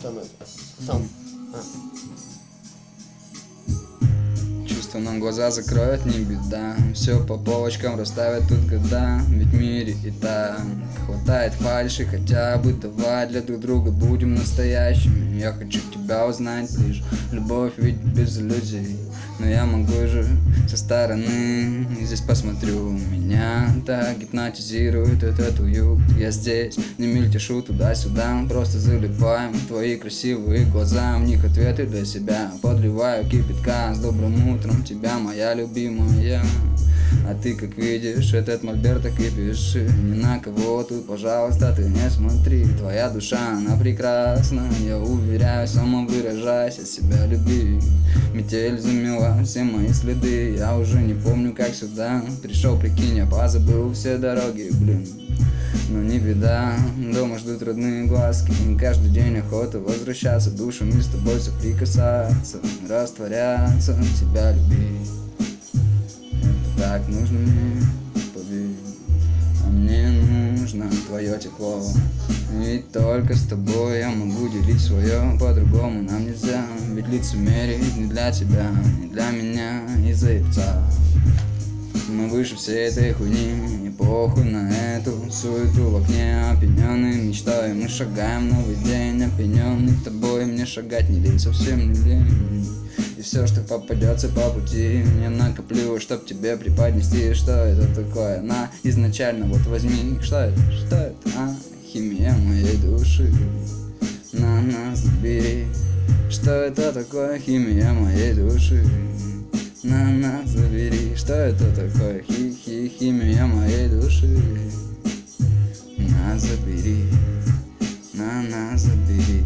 становится. Сам. А. Чувства нам глаза закроют, не беда Все по полочкам расставят тут года Ведь в мире и так хватает фальши Хотя бы давай для друг друга будем настоящими Я хочу тебя узнать ближе Любовь ведь без иллюзий Но я могу же со стороны. Здесь посмотрю Меня так гипнотизирует этот уют. Я здесь, не мельтешу туда-сюда Просто залипаем твои красивые глаза. В них ответы для себя Подливаю кипятка. С добрым утром Тебя, моя любимая а ты, как видишь, этот мольберт так и пиши. Ни на кого тут, пожалуйста, ты не смотри. Твоя душа, она прекрасна Я уверяю, самовыражайся, себя люби. Метель замела все мои следы Я уже не помню, как сюда Пришел, прикинь, я позабыл все дороги, блин. Но не беда, дома ждут родные глазки. Каждый день охота возвращаться Душами с тобой соприкасаться Растворяться, тебя любить Мне, поверь А мне нужно твое тепло. Ведь только с тобой я могу делить свое По-другому. Нам нельзя Ведь лицемерить не для тебя, не для меня Из-за яйца. Мы выше всей этой хуйни Не похуй на эту суету в окне. Опьяненный мечтой Мы шагаем новый день. Опьяненный тобой Мне шагать не лень, совсем не лень. И все, что попадется по пути Я накоплю, чтоб тебе преподнести Что это такое? На, изначально вот возьми Что это? Что это? А, химия моей души На нас забери Что это такое? Химия моей души на нас забери Что это такое? Хи-хи, химия моей души На забери, на нас забери